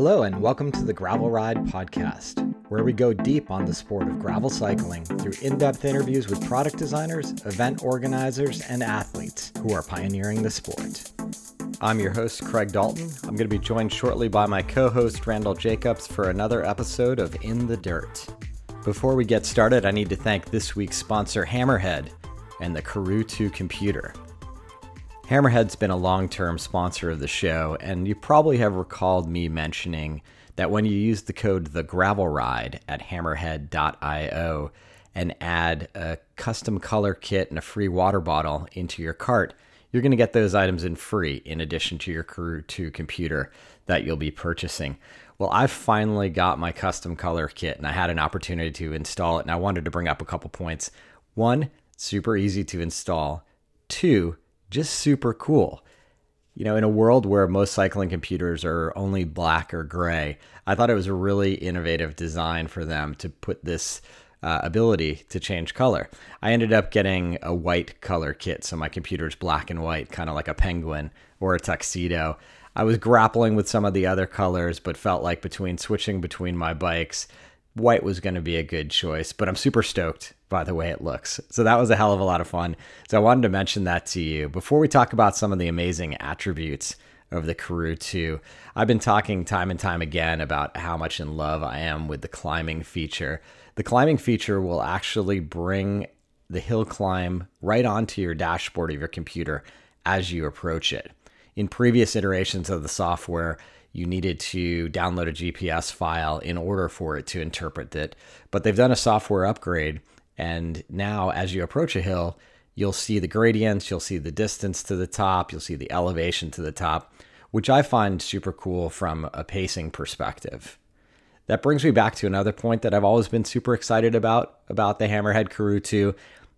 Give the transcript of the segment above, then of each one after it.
Hello, and welcome to the Gravel Ride Podcast, where we go deep on the sport of gravel cycling through in depth interviews with product designers, event organizers, and athletes who are pioneering the sport. I'm your host, Craig Dalton. I'm going to be joined shortly by my co host, Randall Jacobs, for another episode of In the Dirt. Before we get started, I need to thank this week's sponsor, Hammerhead, and the Karoo 2 computer. Hammerhead's been a long term sponsor of the show, and you probably have recalled me mentioning that when you use the code the gravel ride at hammerhead.io and add a custom color kit and a free water bottle into your cart, you're going to get those items in free in addition to your Karoo 2 computer that you'll be purchasing. Well, I finally got my custom color kit and I had an opportunity to install it, and I wanted to bring up a couple points. One, super easy to install. Two, just super cool. You know, in a world where most cycling computers are only black or gray, I thought it was a really innovative design for them to put this uh, ability to change color. I ended up getting a white color kit, so my computer's black and white, kind of like a penguin or a tuxedo. I was grappling with some of the other colors, but felt like between switching between my bikes, white was going to be a good choice. But I'm super stoked by the way it looks. So that was a hell of a lot of fun. So I wanted to mention that to you. Before we talk about some of the amazing attributes of the Karoo 2, I've been talking time and time again about how much in love I am with the climbing feature. The climbing feature will actually bring the hill climb right onto your dashboard of your computer as you approach it. In previous iterations of the software, you needed to download a GPS file in order for it to interpret it. But they've done a software upgrade and now, as you approach a hill, you'll see the gradients, you'll see the distance to the top, you'll see the elevation to the top, which I find super cool from a pacing perspective. That brings me back to another point that I've always been super excited about about the Hammerhead Karoo 2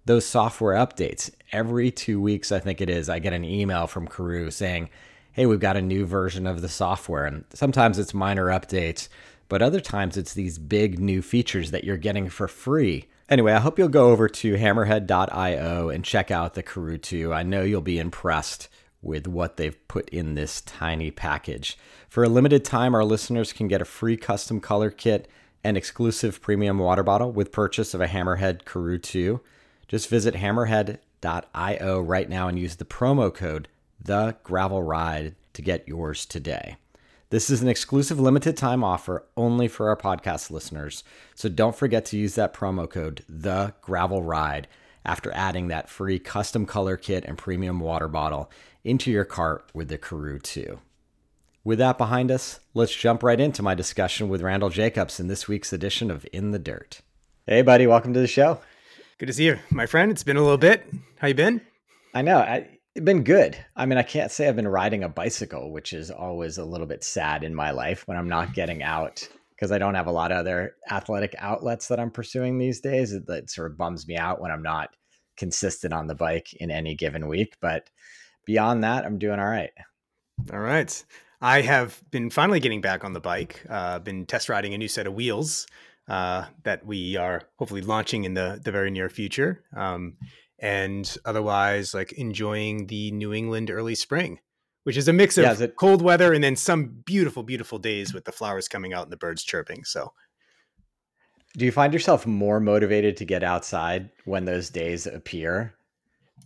those software updates. Every two weeks, I think it is, I get an email from Karoo saying, Hey, we've got a new version of the software. And sometimes it's minor updates, but other times it's these big new features that you're getting for free Anyway, I hope you'll go over to hammerhead.io and check out the Karoo 2. I know you'll be impressed with what they've put in this tiny package. For a limited time, our listeners can get a free custom color kit and exclusive premium water bottle with purchase of a Hammerhead Karoo 2. Just visit hammerhead.io right now and use the promo code the gravel ride to get yours today. This is an exclusive limited time offer only for our podcast listeners. So don't forget to use that promo code, The Gravel Ride, after adding that free custom color kit and premium water bottle into your cart with the Karoo 2. With that behind us, let's jump right into my discussion with Randall Jacobs in this week's edition of In the Dirt. Hey, buddy, welcome to the show. Good to see you, my friend. It's been a little bit. How you been? I know. I, been good. I mean, I can't say I've been riding a bicycle, which is always a little bit sad in my life when I'm not getting out because I don't have a lot of other athletic outlets that I'm pursuing these days. It, it, sort of bums me out when I'm not consistent on the bike in any given week. But beyond that, I'm doing all right. All right. I have been finally getting back on the bike. Uh, been test riding a new set of wheels uh, that we are hopefully launching in the the very near future. Um, and otherwise like enjoying the New England early spring, which is a mix of yeah, it- cold weather and then some beautiful, beautiful days with the flowers coming out and the birds chirping. So, do you find yourself more motivated to get outside when those days appear?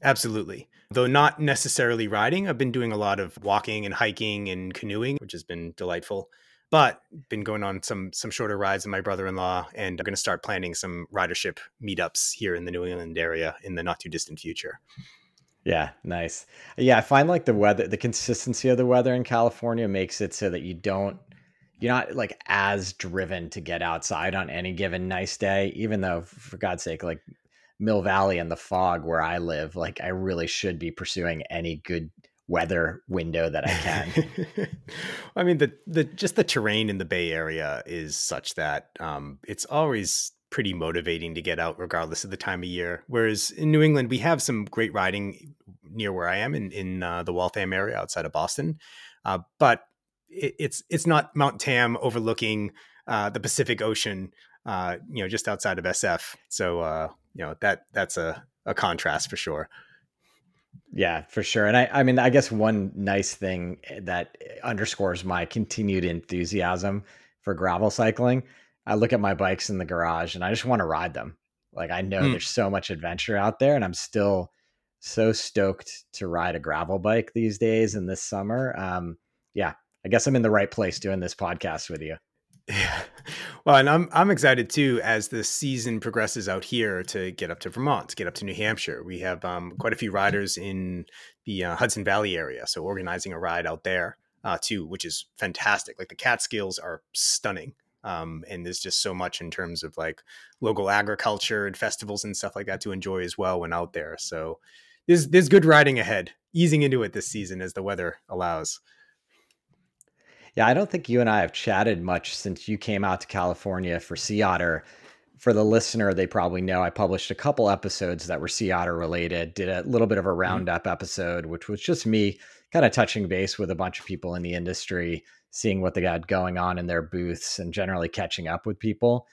Absolutely. Though not necessarily riding, I've been doing a lot of walking and hiking and canoeing, which has been delightful but been going on some some shorter rides with my brother-in-law and i'm going to start planning some ridership meetups here in the new england area in the not too distant future. Yeah nice. Yeah i find like the weather the consistency of the weather in california makes it so that you don't you're not like as driven to get outside on any given nice day even though for god's sake like mill valley and the fog where i live like i really should be pursuing any good weather window that I can. I mean, the the just the terrain in the Bay Area is such that um, it's always pretty motivating to get out, regardless of the time of year. Whereas in New England, we have some great riding near where I am in in uh, the Waltham area outside of Boston, uh, but it, it's it's not Mount Tam overlooking uh, the Pacific Ocean. Uh, you know, just outside of SF. So, uh, you know that that's a, a contrast for sure. Yeah, for sure. And I, I mean, I guess one nice thing that underscores my continued enthusiasm for gravel cycling, I look at my bikes in the garage and I just want to ride them. Like I know mm. there's so much adventure out there, and I'm still so stoked to ride a gravel bike these days and this summer. Um, yeah, I guess I'm in the right place doing this podcast with you. Yeah. Well, and I'm I'm excited too as the season progresses out here to get up to Vermont, to get up to New Hampshire. We have um, quite a few riders in the uh, Hudson Valley area, so organizing a ride out there uh, too, which is fantastic. Like the Catskills are stunning. Um, and there's just so much in terms of like local agriculture and festivals and stuff like that to enjoy as well when out there. So there's there's good riding ahead, easing into it this season as the weather allows. Yeah, I don't think you and I have chatted much since you came out to California for Sea Otter. For the listener, they probably know I published a couple episodes that were Sea Otter related, did a little bit of a mm-hmm. roundup episode, which was just me kind of touching base with a bunch of people in the industry, seeing what they got going on in their booths and generally catching up with people.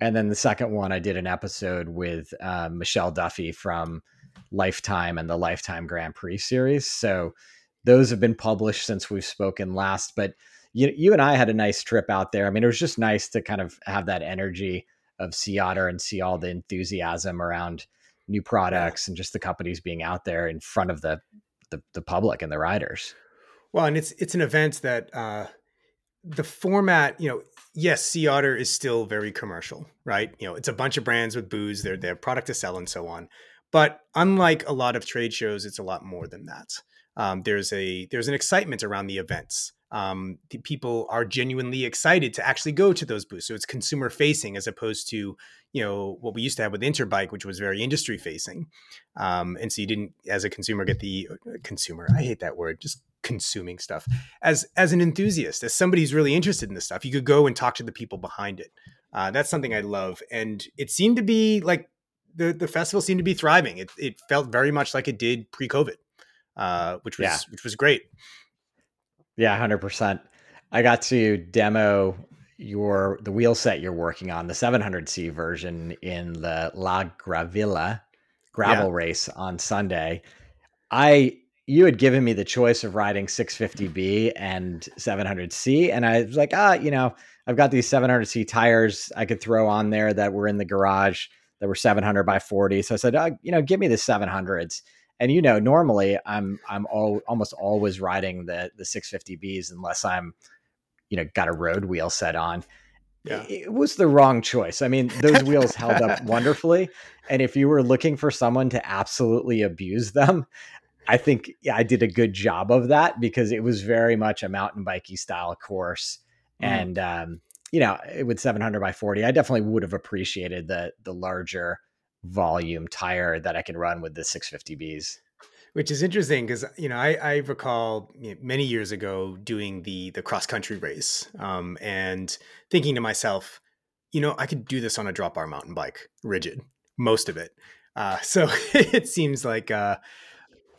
And then the second one, I did an episode with uh, Michelle Duffy from Lifetime and the Lifetime Grand Prix series. So those have been published since we've spoken last. But you, you and I had a nice trip out there. I mean, it was just nice to kind of have that energy of Sea Otter and see all the enthusiasm around new products and just the companies being out there in front of the the, the public and the riders. Well, and it's it's an event that uh, the format, you know, yes, Sea Otter is still very commercial, right? You know, it's a bunch of brands with booze, they're they have product to sell and so on. But unlike a lot of trade shows, it's a lot more than that. Um, there's a there's an excitement around the events um, the people are genuinely excited to actually go to those booths. So it's consumer facing as opposed to you know what we used to have with Interbike, which was very industry facing. Um, and so you didn't, as a consumer, get the uh, consumer. I hate that word. Just consuming stuff as as an enthusiast, as somebody who's really interested in this stuff. You could go and talk to the people behind it. Uh, that's something I love, and it seemed to be like the the festival seemed to be thriving. It it felt very much like it did pre COVID, uh, which was yeah. which was great. Yeah, hundred percent. I got to demo your the wheel set you're working on, the 700C version in the La Gravilla gravel yeah. race on Sunday. I you had given me the choice of riding 650B and 700C, and I was like, ah, you know, I've got these 700C tires I could throw on there that were in the garage that were 700 by 40. So I said, oh, you know, give me the 700s and you know normally i'm i'm all, almost always riding the the 650bs unless i'm you know got a road wheel set on yeah. it was the wrong choice i mean those wheels held up wonderfully and if you were looking for someone to absolutely abuse them i think yeah, i did a good job of that because it was very much a mountain bikey style course mm. and um you know with 700 by 40 i definitely would have appreciated the the larger volume tire that I can run with the 650Bs. Which is interesting because you know I, I recall you know, many years ago doing the the cross country race um, and thinking to myself, you know, I could do this on a drop bar mountain bike, rigid, most of it. Uh, so it seems like uh,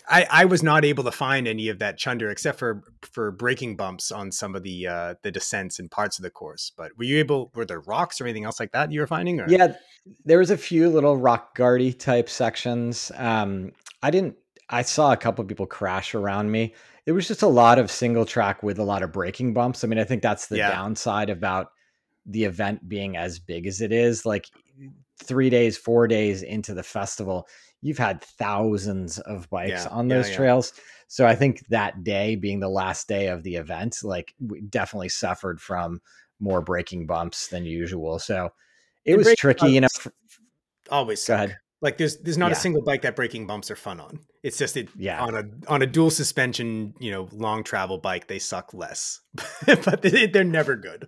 I, I was not able to find any of that chunder except for for braking bumps on some of the uh, the descents and parts of the course. But were you able? Were there rocks or anything else like that you were finding? Or? Yeah, there was a few little rock guardy type sections. Um, I didn't. I saw a couple people crash around me. It was just a lot of single track with a lot of braking bumps. I mean, I think that's the yeah. downside about the event being as big as it is. Like three days, four days into the festival, you've had thousands of bikes yeah, on those yeah, trails. Yeah. So I think that day being the last day of the event, like we definitely suffered from more braking bumps than usual. So it and was tricky, you know. For, always go ahead. Like there's there's not a single bike that braking bumps are fun on. It's just it yeah. on a on a dual suspension, you know, long travel bike, they suck less, but they, they're never good.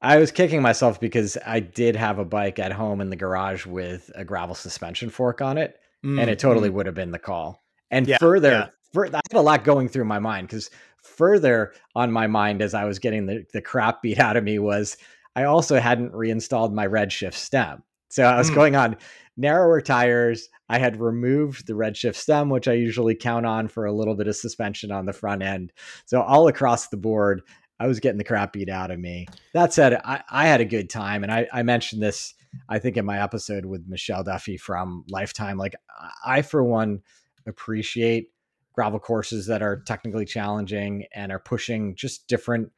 I was kicking myself because I did have a bike at home in the garage with a gravel suspension fork on it, mm, and it totally mm. would have been the call. And yeah, further, yeah. For, I had a lot going through my mind because further on my mind as I was getting the, the crap beat out of me was I also hadn't reinstalled my Redshift stem. So I was mm. going on narrower tires. I had removed the Redshift stem, which I usually count on for a little bit of suspension on the front end. So all across the board, I was getting the crap beat out of me. That said, I, I had a good time. And I, I mentioned this, I think, in my episode with Michelle Duffy from Lifetime. Like, I, for one, appreciate gravel courses that are technically challenging and are pushing just different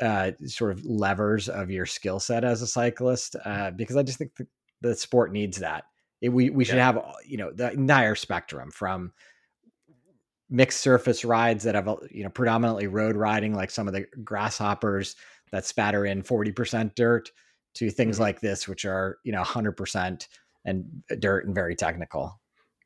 uh, sort of levers of your skill set as a cyclist uh, because I just think the, the sport needs that. It, we we should yeah. have you know the entire spectrum from mixed surface rides that have you know predominantly road riding like some of the grasshoppers that spatter in 40% dirt to things mm-hmm. like this which are you know 100% and uh, dirt and very technical.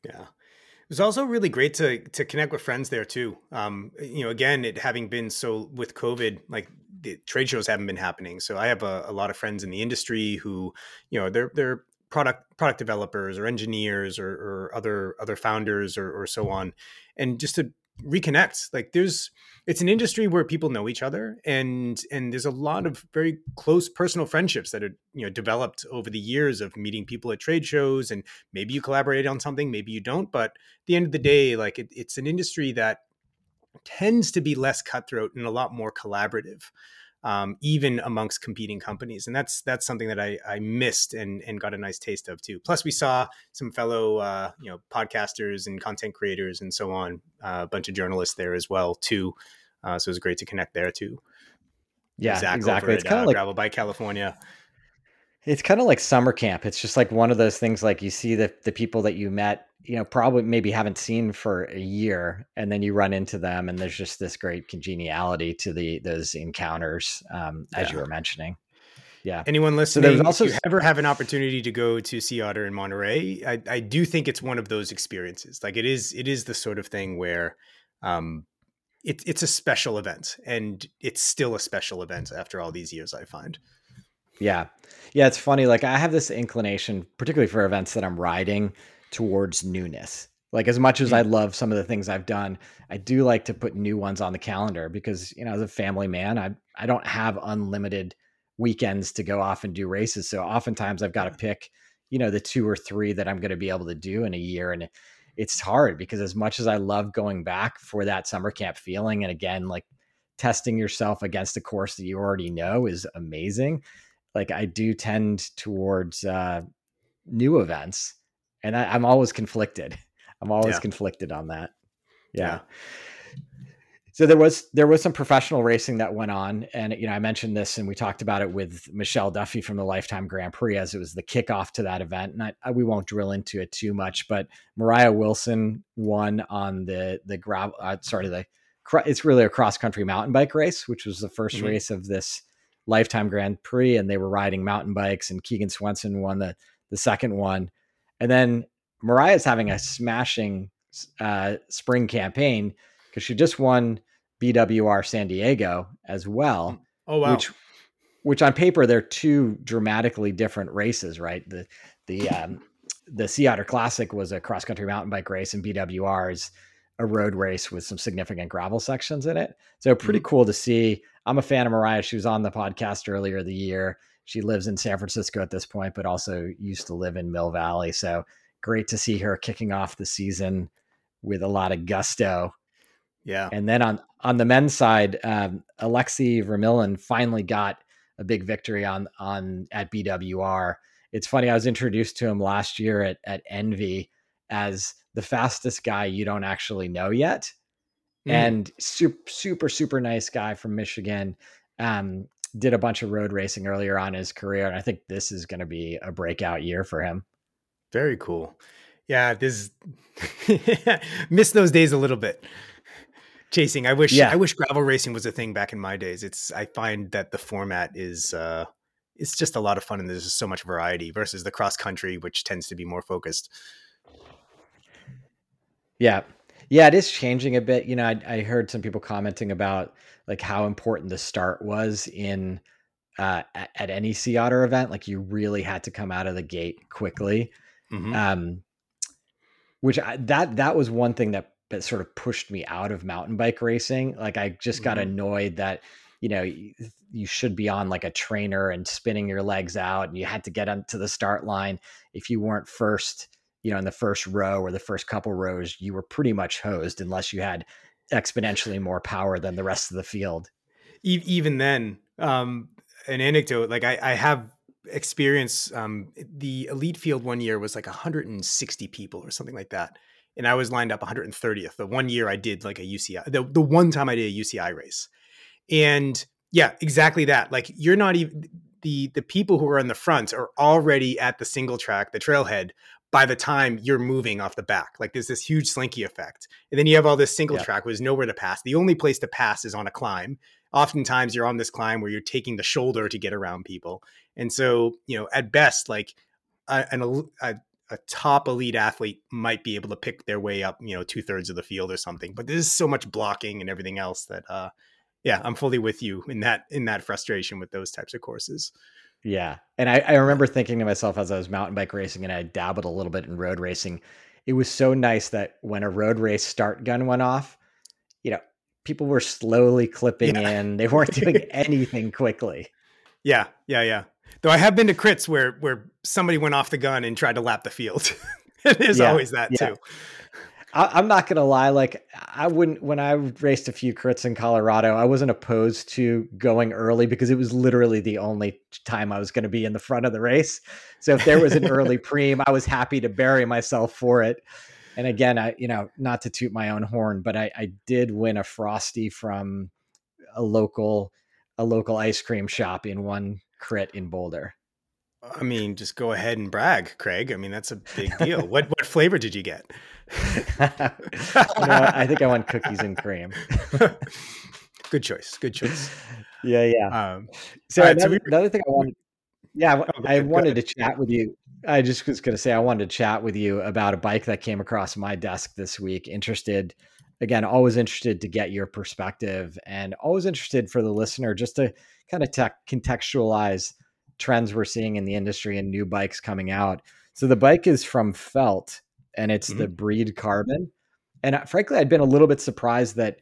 Yeah. It was also really great to to connect with friends there too. Um you know again it having been so with covid like the trade shows haven't been happening. So i have a, a lot of friends in the industry who you know they're they're product product developers or engineers or, or other other founders or, or so on and just to reconnect like there's it's an industry where people know each other and and there's a lot of very close personal friendships that are you know developed over the years of meeting people at trade shows and maybe you collaborate on something maybe you don't but at the end of the day like it, it's an industry that tends to be less cutthroat and a lot more collaborative um, even amongst competing companies. And that's that's something that I, I missed and and got a nice taste of too. Plus, we saw some fellow uh, you know podcasters and content creators and so on, uh, a bunch of journalists there as well too. Uh, so it was great to connect there too. Yeah, Zach exactly. It's kind of uh, like Gravel by California. It's kind of like summer camp. It's just like one of those things. Like you see the the people that you met you know probably maybe haven't seen for a year and then you run into them and there's just this great congeniality to the those encounters um, as yeah. you were mentioning. Yeah. Anyone listening so also if you ever have an opportunity to go to sea otter in monterey? I, I do think it's one of those experiences. Like it is it is the sort of thing where um it, it's a special event and it's still a special event after all these years i find. Yeah. Yeah it's funny like i have this inclination particularly for events that i'm riding towards newness. Like as much as I love some of the things I've done, I do like to put new ones on the calendar because, you know, as a family man, I I don't have unlimited weekends to go off and do races. So oftentimes I've got to pick, you know, the two or three that I'm going to be able to do in a year and it's hard because as much as I love going back for that summer camp feeling and again like testing yourself against a course that you already know is amazing. Like I do tend towards uh new events and I, am always conflicted. I'm always yeah. conflicted on that. Yeah. yeah. So there was there was some professional racing that went on, and you know I mentioned this, and we talked about it with Michelle Duffy from the Lifetime Grand Prix as it was the kickoff to that event. And I, I, we won't drill into it too much, but Moriah Wilson won on the the gravel. Uh, sorry, the it's really a cross country mountain bike race, which was the 1st mm-hmm. race of this Lifetime Grand Prix, and they were riding mountain bikes, and Keegan Swenson won the the second one. And then Moriah's having a smashing uh, spring campaign because she just won BWR San Diego as well. Oh wow! Which, which on paper they're two dramatically different races, right? The the um, the Sea Otter Classic was a cross country mountain bike race, and BWR is a road race with some significant gravel sections in it. So pretty mm-hmm. cool to see. I'm a fan of Mariah. She was on the podcast earlier the year. She lives in San Francisco at this point, but also used to live in Mill Valley. So great to see her kicking off the season with a lot of gusto. Yeah. And then on on the men's side, um, Alexey Vermeulen finally got a big victory on on at BWR. It's funny, I was introduced to him last year at at ENVE as the fastest guy you don't actually know yet. Mm. And super super super nice guy from Michigan. Um, did a bunch of road racing earlier on his career, and I think this is going to be a breakout year for him. Very cool. Yeah, this miss those days a little bit. Chasing. I wish yeah. I wish gravel racing was a thing back in my days. It's I find that the format is uh it's just a lot of fun and there's just so much variety versus the cross country which tends to be more focused. Yeah. Yeah, it is changing a bit. You know, I, I heard some people commenting about like how important the start was in uh, at, at, any sea otter event. Like you really had to come out of the gate quickly. Mm-hmm. Um, which I, that that was one thing that that sort of pushed me out of mountain bike racing. Like I just got mm-hmm. annoyed that you know you, you, should be on like a trainer and spinning your legs out, and you had to get onto the start line. If you weren't first, you know, in the first row or the first couple rows, you were pretty much hosed unless you had exponentially more power than the rest of the field. Even then, um, an anecdote like I, I have experience um, the elite field one year was like 160 people or something like that and I was lined up 130th. The one year I did like a UCI, the, the one time I did a UCI race. And yeah, exactly that. Like you're not even the the people who are in the front are already at the single track, the trailhead, by the time you're moving off the back. Like there's this huge slinky effect. And then you have all this single yeah. track where there's nowhere to pass. The only place to pass is on a climb. Oftentimes you're on this climb where you're taking the shoulder to get around people. And so, you know, at best, like a, an, a, a top elite athlete might be able to pick their way up, you know, two thirds of the field or something. But there's so much blocking and everything else that, uh, yeah, I'm fully with you in that in that frustration with those types of courses. Yeah, and I, I remember thinking to myself as I was mountain bike racing and I dabbled a little bit in road racing, it was so nice that when a road race start gun went off, you know, people were slowly clipping yeah. in. They weren't doing anything quickly. Yeah, yeah, yeah. Though I have been to crits where where somebody went off the gun and tried to lap the field. it is yeah, always that yeah. too. I, am not gonna lie. Like I wouldn't when I raced a few crits in Colorado, I wasn't opposed to going early because it was literally the only time I was going to be in the front of the race. So if there was an early preem, I was happy to bury myself for it. And again, I you know not to toot my own horn, but I, I did win a frosty from a local a local ice cream shop in one crit in Boulder. I mean, just go ahead and brag, Craig. I mean, that's a big deal. what what flavor did you get? I think I want cookies and cream. Good choice. Good choice. Yeah, yeah. Um, so, right, another, so we, another, thing I wanted, yeah, oh, I wanted to chat with you. I just was going to say I wanted to chat with you about a bike that came across my desk this week. Interested, again, always interested to get your perspective, and always interested for the listener just to kind of tech, contextualize trends we're seeing in the industry and new bikes coming out. So the bike is from Felt and it's mm-hmm. the Breed Carbon. And uh, frankly, I'd been a little bit surprised that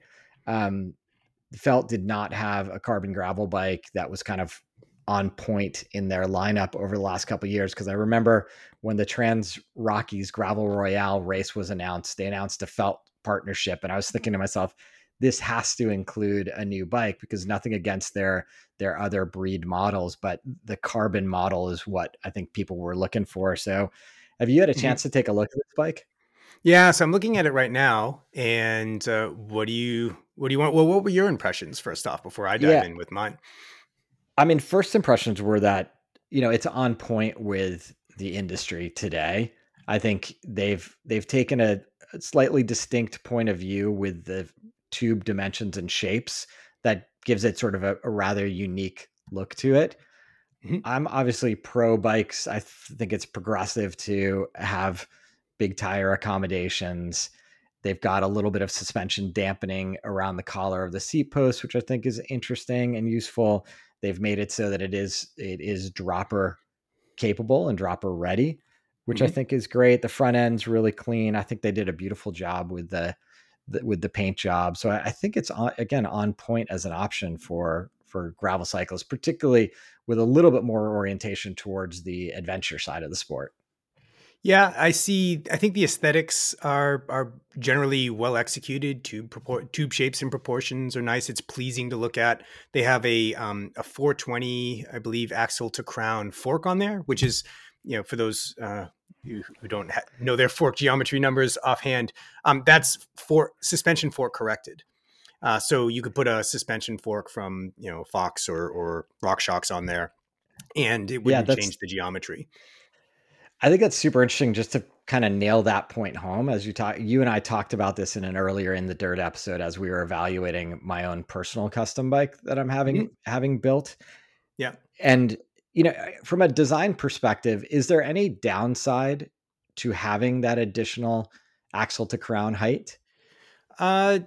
um, Felt did not have a carbon gravel bike that was kind of on point in their lineup over the last couple years. Because I remember when the Trans Rockies Gravel Royale race was announced, they announced a Felt partnership, and I was thinking to myself, this has to include a new bike because nothing against their their other breed models, but the carbon model is what I think people were looking for. So have you had a mm-hmm. chance to take a look at this bike? Yeah, so I'm looking at it right now. And uh, what do you what do you want? Well, what were your impressions first off before I dive yeah. in with mine? I mean, first impressions were that you know it's on point with the industry today. I think they've they've taken a, a slightly distinct point of view with the tube dimensions and shapes that gives it sort of a, a rather unique look to it. Mm-hmm. I'm obviously pro bikes. I think it's progressive to have big tire accommodations. They've got a little bit of suspension dampening around the collar of the seat post, which I think is interesting and useful. They've made it so that it is it is dropper capable and dropper ready, which mm-hmm. I think is great. The front end's really clean. I think they did a beautiful job with the, the with the paint job. So I, I think it's on, again on point as an option for for gravel cyclists, particularly with a little bit more orientation towards the adventure side of the sport. Yeah, I see. I think the aesthetics are are generally well executed. Tube propor- tube shapes and proportions are nice. It's pleasing to look at. They have a um, a 420, I believe, axle to crown fork on there, which is you know for those uh, who, who don't ha- know their fork geometry numbers offhand, um, that's for suspension fork corrected. Uh, so you could put a suspension fork from you know Fox or or RockShox on there, and it wouldn't yeah, change the geometry. I think that's super interesting. Just to kind of nail that point home, as you talk, you and I talked about this in an earlier in the dirt episode as we were evaluating my own personal custom bike that I'm having mm-hmm. having built. Yeah, and you know, from a design perspective, is there any downside to having that additional axle to crown height? Uh,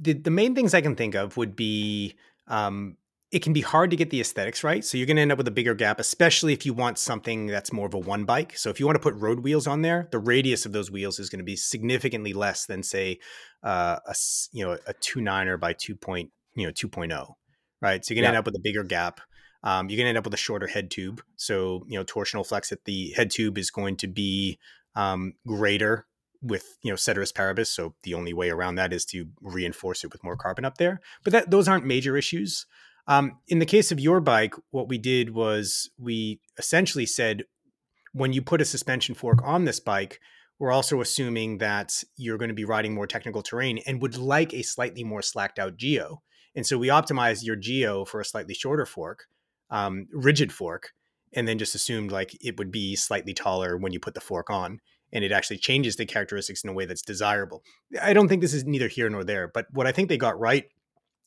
the, the main things I can think of would be um, it can be hard to get the aesthetics right. So you're going to end up with a bigger gap, especially if you want something that's more of a one bike. So if you want to put road wheels on there, the radius of those wheels is going to be significantly less than say uh, a you know a two niner by two point you know 2.0, right? So you're going to yeah. end up with a bigger gap. Um, you're going to end up with a shorter head tube. So you know torsional flex at the head tube is going to be um, greater with you know ceteris paribus so the only way around that is to reinforce it with more carbon up there but that those aren't major issues um, in the case of your bike what we did was we essentially said when you put a suspension fork on this bike we're also assuming that you're going to be riding more technical terrain and would like a slightly more slacked out geo. And so we optimized your geo for a slightly shorter fork, um, rigid fork, and then just assumed like it would be slightly taller when you put the fork on. And it actually changes the characteristics in a way that's desirable. I don't think this is neither here nor there, but what I think they got right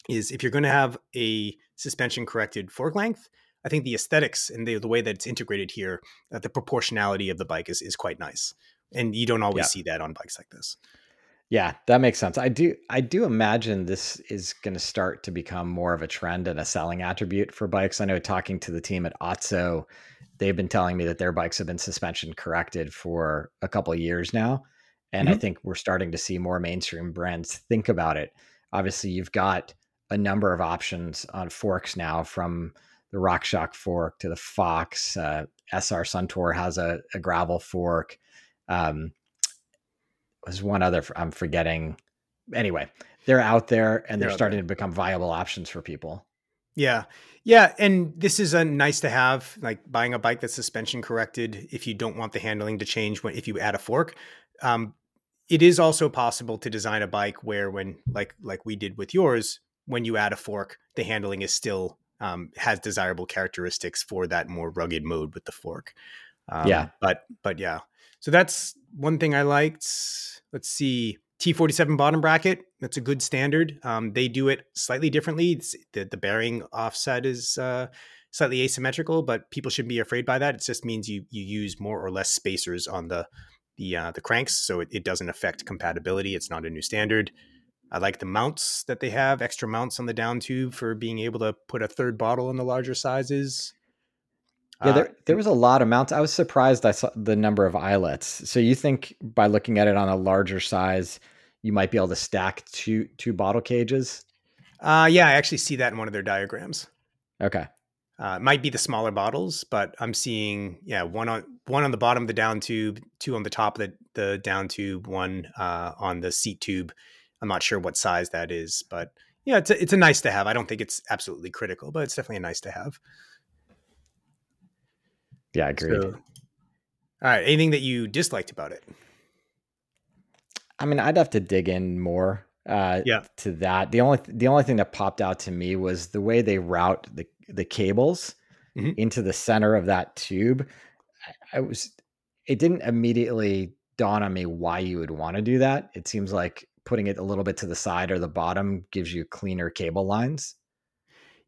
is if you're going to have a suspension corrected fork length, I think the aesthetics and the, the way that it's integrated here, uh, the proportionality of the bike is, is quite nice. And you don't always yeah. see that on bikes like this. Yeah, that makes sense. I do I do imagine this is going to start to become more of a trend and a selling attribute for bikes. I know talking to the team at OTSO, they've been telling me that their bikes have been suspension corrected for a couple of years now, and mm-hmm. I think we're starting to see more mainstream brands think about it. Obviously, you've got a number of options on forks now from the RockShox fork to the Fox. Uh, SR Suntour has a, a gravel fork. Um, was one other I'm forgetting. Anyway, they're out there and they're, they're starting to become viable options for people. Yeah. Yeah, and this is a nice to have, like buying a bike that's suspension corrected if you don't want the handling to change when if you add a fork. Um, it is also possible to design a bike where when like like we did with yours, when you add a fork, the handling is still um, has desirable characteristics for that more rugged mode with the fork. Um, yeah, but but yeah, so that's one thing I liked. Let's see, T47 bottom bracket. That's a good standard. Um, they do it slightly differently. The the bearing offset is uh, slightly asymmetrical, but people shouldn't be afraid by that. It just means you you use more or less spacers on the the uh, the cranks, so it, it doesn't affect compatibility. It's not a new standard. I like the mounts that they have, extra mounts on the down tube for being able to put a third bottle in the larger sizes. Yeah, there, uh, there was a lot of mounts. I was surprised I saw the number of eyelets. So you think by looking at it on a larger size, you might be able to stack two two bottle cages? Uh, yeah, I actually see that in one of their diagrams. Okay. Uh, it might be the smaller bottles, but I'm seeing yeah one on one on the bottom of the down tube, two on the top of the, the down tube, one uh, on the seat tube, I'm not sure what size that is, but yeah, it's a, it's a nice to have. I don't think it's absolutely critical, but it's definitely a nice to have. Yeah, agreed. So, all right, anything that you disliked about it? I mean, I'd have to dig in more uh, yeah. to that. The only the only thing that popped out to me was the way they route the the cables mm-hmm. into the center of that tube. I, I was it didn't immediately dawn on me why you would want to do that. It seems like putting it a little bit to the side or the bottom gives you cleaner cable lines.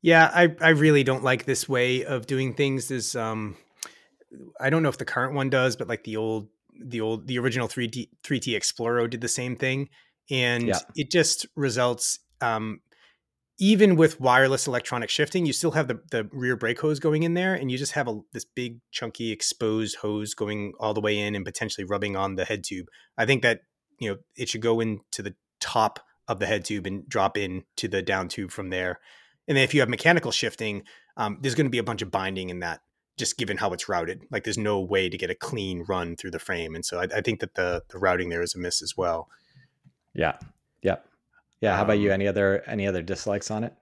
Yeah, I, I really don't like this way of doing things. This um I don't know if the current one does, but like the old the old the original 3D 3T Exploro did the same thing. And yeah. it just results um even with wireless electronic shifting, you still have the, the rear brake hose going in there, and you just have a this big chunky exposed hose going all the way in and potentially rubbing on the head tube. I think that you know it should go into the top of the head tube and drop in to the down tube from there. And then if you have mechanical shifting, um, there's going to be a bunch of binding in that, just given how it's routed. Like there's no way to get a clean run through the frame, and so I, I think that the the routing there is a miss as well. Yeah. Yep. Yeah. How um, about you? Um, any other any other dislikes on it?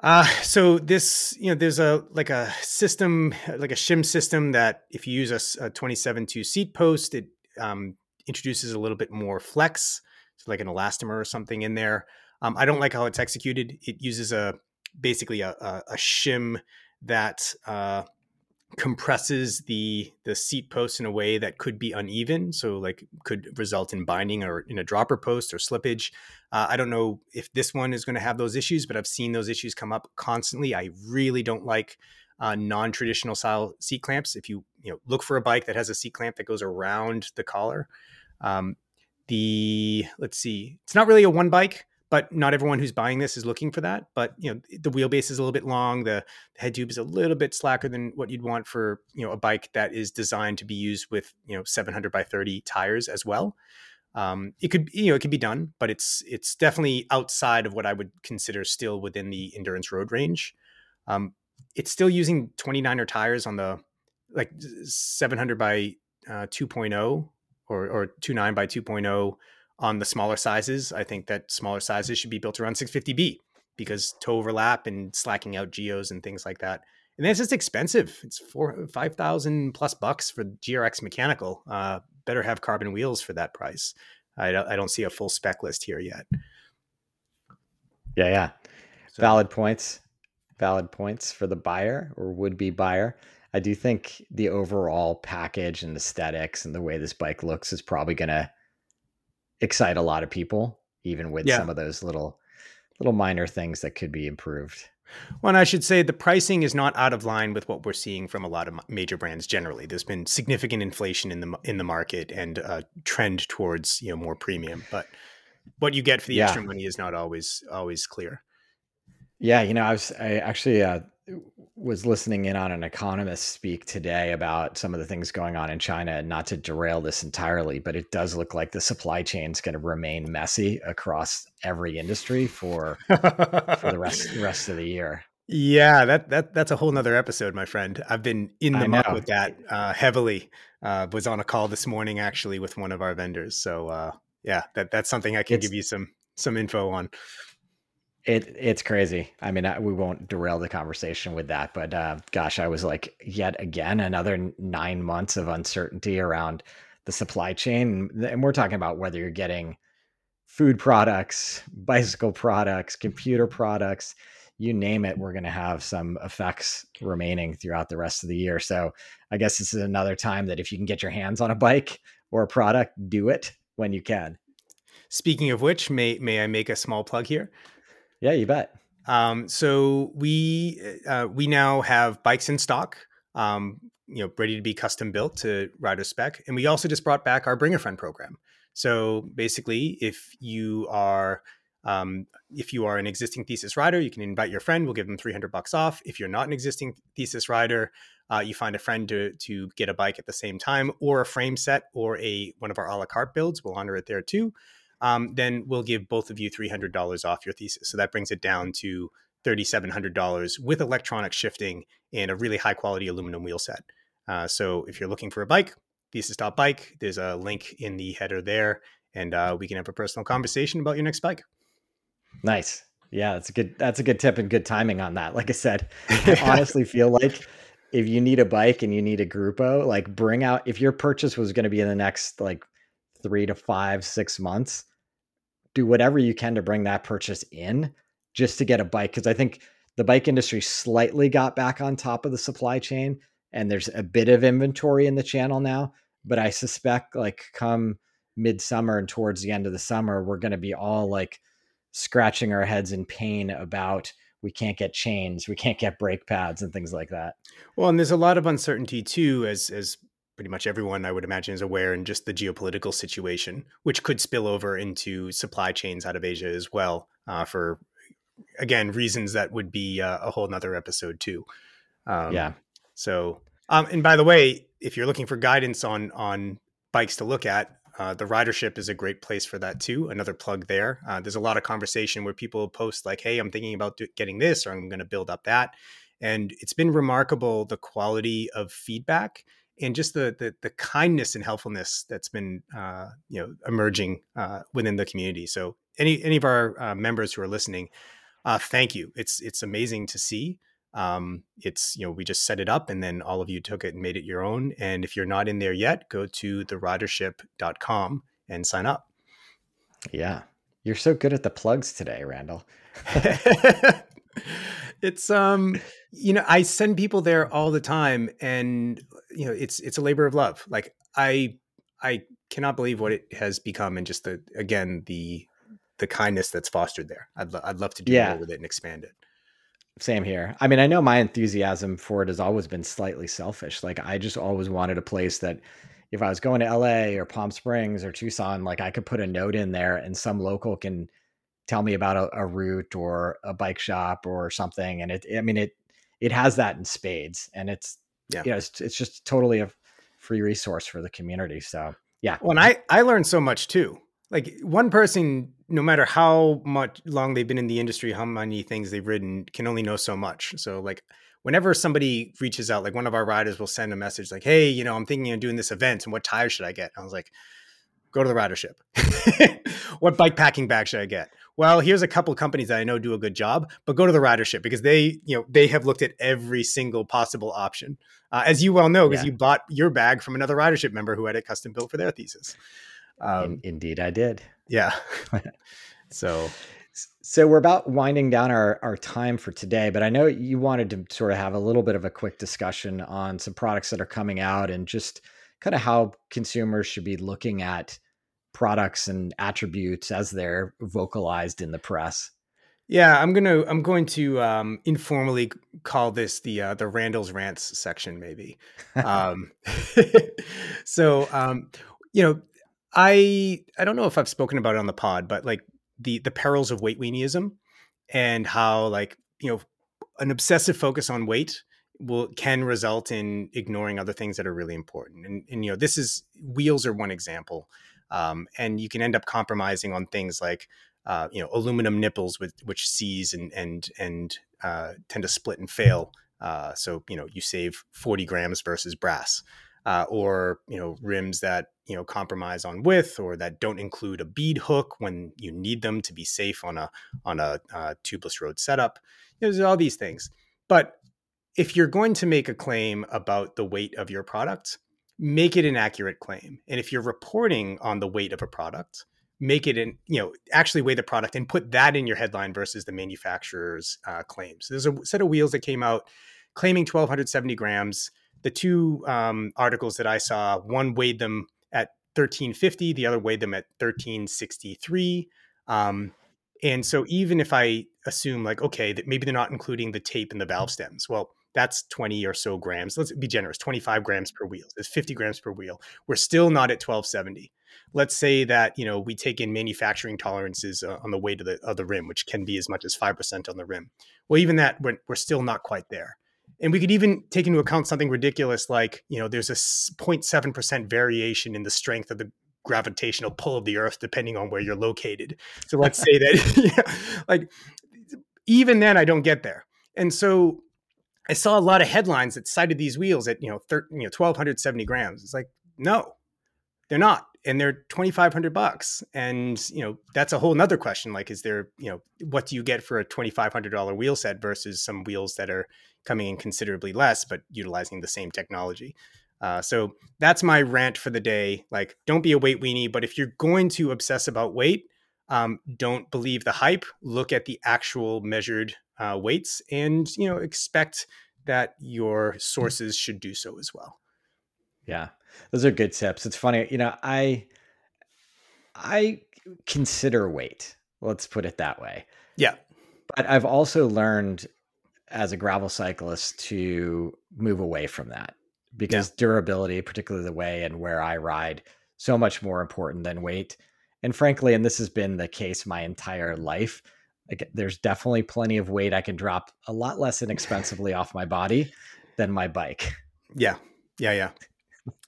Uh, so this, you know, there's a like a system, like a shim system that if you use a, a 27.2 seat post, it um, introduces a little bit more flex, so like an elastomer or something in there. Um, I don't like how it's executed. It uses a basically a, a, a shim that uh, compresses the the seat post in a way that could be uneven, so like could result in binding or in a dropper post or slippage. Uh, I don't know if this one is going to have those issues, but I've seen those issues come up constantly. I really don't like uh, non-traditional style seat clamps. If you you know look for a bike that has a seat clamp that goes around the collar, um, the let's see, it's not really a one bike, but not everyone who's buying this is looking for that. But you know the wheelbase is a little bit long, the, head tube is a little bit slacker than what you'd want for you know a bike that is designed to be used with you know 700 by 30 tires as well. Um, it could you know it could be done, but it's it's definitely outside of what I would consider still within the endurance road range. Um, it's still using 29er tires on the like 700 by uh, 2.0 or, or 2.9 by 2.0 on the smaller sizes. I think that smaller sizes should be built around 650B because toe overlap and slacking out geos and things like that. And then it's just expensive. It's four, 5,000 plus bucks for GRX mechanical. Uh, better have carbon wheels for that price. I don't, I don't see a full spec list here yet. Yeah, yeah. So. Valid points. Valid points for the buyer or would be buyer. I do think the overall package and aesthetics and the way this bike looks is probably going to excite a lot of people, even with yeah. some of those little little minor things that could be improved. Well, and I should say the pricing is not out of line with what we're seeing from a lot of major brands generally. There's been significant inflation in the in the market and a trend towards you know more premium, but what you get for the yeah. extra money is not always always clear. Yeah, you know, I was I actually uh, was listening in on an economist speak today about some of the things going on in China, and not to derail this entirely, but it does look like the supply chain is going to remain messy across every industry for for the rest rest of the year. Yeah, that that that's a whole nother episode, my friend. I've been in the muck with that uh, heavily. Uh, was on a call this morning actually with one of our vendors. So uh, yeah, that that's something I can it's, give you some some info on. It it's crazy. I mean, I, we won't derail the conversation with that, but uh, gosh, I was like, yet again, another nine months of uncertainty around the supply chain, and we're talking about whether you're getting food products, bicycle products, computer products, you name it. We're going to have some effects remaining throughout the rest of the year. So I guess this is another time that if you can get your hands on a bike or a product, do it when you can. Speaking of which, may may I make a small plug here? Yeah, you bet. Um, so we uh, we now have bikes in stock, um, you know, ready to be custom built to rider spec, and we also just brought back our Bring a Friend program. So basically, if you are um, if you are an existing thesis rider, you can invite your friend. We'll give them 300 bucks off. If you're not an existing thesis rider, uh, you find a friend to to get a bike at the same time, or a frame set, or a one of our a la carte builds. We'll honor it there too um, then we'll give both of you $300 off your thesis. So that brings it down to $3,700 with electronic shifting and a really high quality aluminum wheel set. Uh, so if you're looking for a bike, thesis.bike, there's a link in the header there, and uh, we can have a personal conversation about your next bike. Nice. Yeah, that's a good that's a good tip and good timing on that. Like I said, I honestly feel like if you need a bike and you need a Grupo, like bring out if your purchase was going to be in the next like three to five, six months, do whatever you can to bring that purchase in just to get a bike because I think the bike industry slightly got back on top of the supply chain and there's a bit of inventory in the channel now but I suspect like come midsummer and towards the end of the summer we're going to be all like scratching our heads in pain about we can't get chains, we can't get brake pads and things like that. Well, and there's a lot of uncertainty too as as pretty much everyone I would imagine is aware in just the geopolitical situation, which could spill over into supply chains out of Asia as well, uh, for again reasons that would be uh, a whole nother episode too. Um, yeah. So, um, and by the way, if you're looking for guidance on on bikes to look at, uh, the ridership is a great place for that too. Another plug there. Uh, there's a lot of conversation where people post like, "Hey, I'm thinking about do- getting this, or I'm going to build up that," and it's been remarkable the quality of feedback and just the, the, the kindness and helpfulness that's been uh, you know emerging uh, within the community. So any any of our uh, members who are listening, uh, thank you. It's it's amazing to see. Um, it's you know we just set it up and then all of you took it and made it your own. And if you're not in there yet, go to theridership.com and sign up. Yeah, you're so good at the plugs today, Randall. it's um you know i send people there all the time and you know it's it's a labor of love like i i cannot believe what it has become and just the again the the kindness that's fostered there. I'd, lo- I'd love to do yeah. more with it and expand it. Same here. I mean i know my enthusiasm for it has always been slightly selfish like i just always wanted a place that if i was going to la or palm springs or tucson like i could put a note in there and some local can tell me about a, a route or a bike shop or something. And it, I mean, it, it has that in spades and it's, yeah, you know, it's, it's just totally a free resource for the community. So yeah. Well, and I, I learned so much too. Like one person, no matter how much long they've been in the industry, how many things they've ridden, can only know so much. So like whenever somebody reaches out, like one of our riders will send a message like, "Hey, you know, I'm thinking of doing this event, and what tires should I get?" I was like, "Go to the ridership. what bike packing bag should I get? Well, here's a couple companies that I know do a good job, but go to the ridership because they, you know, they have looked at every single possible option. Uh, as you well know, because yeah. you bought your bag from another ridership member who had it custom built for their thesis. Um, In, indeed, I did. Yeah. so so we're about winding down our, our time for today, but I know you wanted to sort of have a little bit of a quick discussion on some products that are coming out and just kind of how consumers should be looking at products and attributes as they're vocalized in the press. Yeah, I'm gonna I'm going to um, informally call this the uh, the Randall's rants section, maybe. um, so, um, you know, I I don't know if I've spoken about it on the pod, but like the the perils of weight weanieism and how like you know an obsessive focus on weight will can result in ignoring other things that are really important and, and you know this is wheels are one example um, and you can end up compromising on things like uh, you know aluminum nipples with which seize and and and uh, tend to split and fail uh, so you know you save 40 grams versus brass uh, or you know rims that you know compromise on width or that don't include a bead hook when you need them to be safe on a on a uh, tubeless road setup. There's all these things, but if you're going to make a claim about the weight of your product, make it an accurate claim. And if you're reporting on the weight of a product, make it in you know actually weigh the product and put that in your headline versus the manufacturer's uh, claims. There's a set of wheels that came out claiming 1270 grams the two um, articles that I saw, one weighed them at 1350, the other weighed them at 1363. Um, and so even if I assume like, okay, that maybe they're not including the tape and the valve stems, well, that's 20 or so grams. Let's be generous, 25 grams per wheel. There's 50 grams per wheel. We're still not at 1270. Let's say that, you know, we take in manufacturing tolerances uh, on the weight of the, of the rim, which can be as much as 5% on the rim. Well, even that, we're, we're still not quite there. And we could even take into account something ridiculous like, you know, there's a 0.7% variation in the strength of the gravitational pull of the earth depending on where you're located. So let's say that yeah, like even then I don't get there. And so I saw a lot of headlines that cited these wheels at, you know, 13, you know 1270 grams. It's like, no. They're not and they're 2500 bucks and you know that's a whole nother question like is there you know what do you get for a $2500 wheel set versus some wheels that are coming in considerably less, but utilizing the same technology. Uh, so that's my rant for the day. Like, don't be a weight weenie, but if you're going to obsess about weight, um, don't believe the hype. Look at the actual measured uh, weights, and you know, expect that your sources should do so as well. Yeah, those are good tips. It's funny, you know, I I consider weight. Let's put it that way. Yeah, but I've also learned as a gravel cyclist to move away from that because yeah. durability, particularly the way and where I ride, so much more important than weight. And frankly, and this has been the case my entire life, there's definitely plenty of weight I can drop a lot less inexpensively off my body than my bike. Yeah. Yeah, yeah.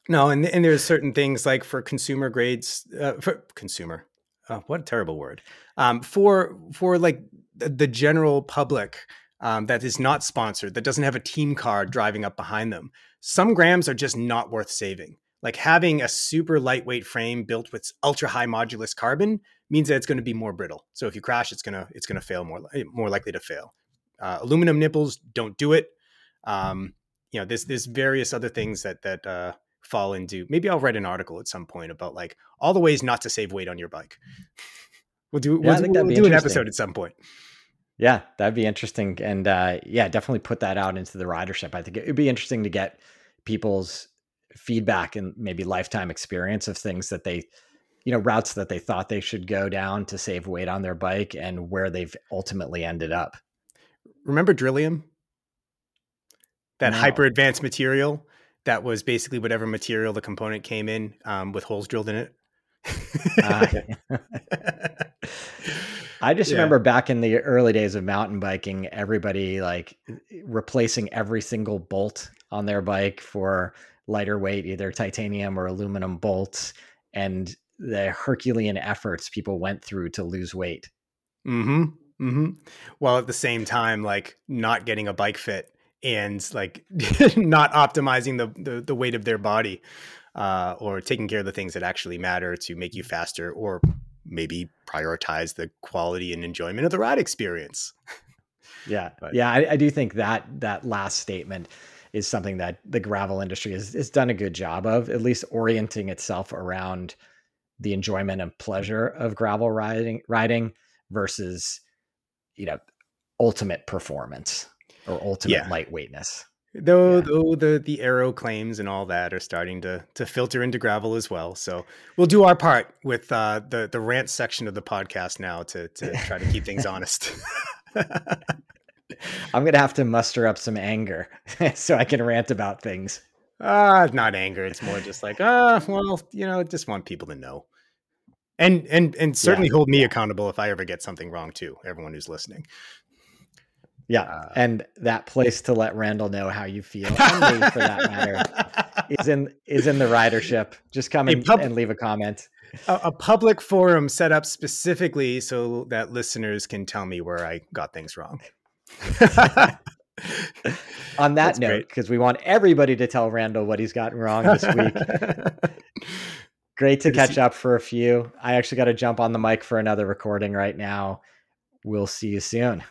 No, and and there's certain things like for consumer grades uh, for consumer. Oh, what a terrible word. Um, for for like the, the general public, um, that is not sponsored, that doesn't have a team car driving up behind them. Some grams are just not worth saving. Like having a super lightweight frame built with ultra high modulus carbon means that it's going to be more brittle. So if you crash, it's gonna it's gonna fail more more likely to fail. Uh, aluminum nipples don't do it. Um, you know, there's there's various other things that that uh, fall into. Maybe I'll write an article at some point about like all the ways not to save weight on your bike. We'll do yeah, we'll, we'll do an episode at some point. Yeah, that'd be interesting. And uh, yeah, definitely put that out into the ridership. I think it'd be interesting to get people's feedback and maybe lifetime experience of things that they, you know, routes that they thought they should go down to save weight on their bike and where they've ultimately ended up. Remember Drillium? That no. hyper advanced material that was basically whatever material the component came in um, with holes drilled in it. uh, I just yeah. remember back in the early days of mountain biking, everybody like replacing every single bolt on their bike for lighter weight, either titanium or aluminum bolts, and the Herculean efforts people went through to lose weight. Hmm. Hmm. While at the same time, like not getting a bike fit and like not optimizing the, the, the weight of their body, uh, or taking care of the things that actually matter to make you faster or maybe prioritize the quality and enjoyment of the ride experience. Yeah, but, yeah, I, I, do think that that last statement is something that the gravel industry has, has done a good job of, at least orienting itself around the enjoyment and pleasure of gravel riding, riding versus, you know, ultimate performance or ultimate yeah. lightweightness. Though, yeah. though the the aero claims and all that are starting to to filter into gravel as well, so we'll do our part with uh, the the rant section of the podcast now to to try to keep things honest. I'm gonna have to muster up some anger so I can rant about things. Ah, uh, not anger. It's more just like, ah, uh, well, you know, just want people to know, and and and certainly yeah, hold me accountable if I ever get something wrong too. Everyone who's listening. Yeah, uh, and that place to let Randall know how you feel, for that matter, is in is in the ridership. Just come in pub- and leave a comment. A, a, public forum set up specifically so that listeners can tell me where I got things wrong. On that That's note, because we want everybody to tell Randall what he's gotten wrong this week. great to Good catch to up for a few. I actually got to jump on the mic for another recording right now. We'll see you soon.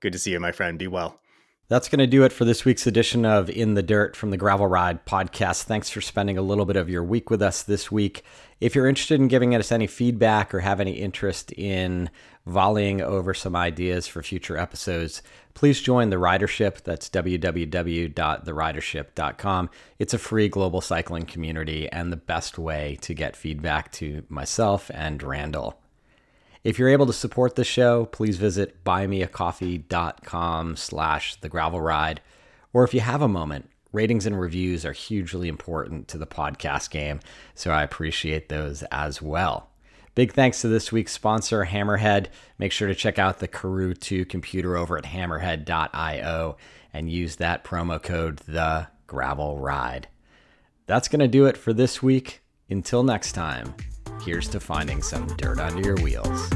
Good to see you, my friend. Be well. That's going to do it for this week's edition of In the Dirt from the Gravel Ride podcast. Thanks for spending a little bit of your week with us this week. If you're interested in giving us any feedback or have any interest in volleying over some ideas for future episodes, please join the ridership. That's www.theridership.com. It's a free global cycling community and the best way to get feedback to myself and Randall. If you're able to support the show, please visit buymeacoffee.com slash the gravel ride. Or if you have a moment, ratings and reviews are hugely important to the podcast game, so I appreciate those as well. Big thanks to this week's sponsor, Hammerhead. Make sure to check out the Karoo 2 computer over at hammerhead.io and use that promo code the gravel ride. That's going to do it for this week. Until next time Here's to finding some dirt under your wheels.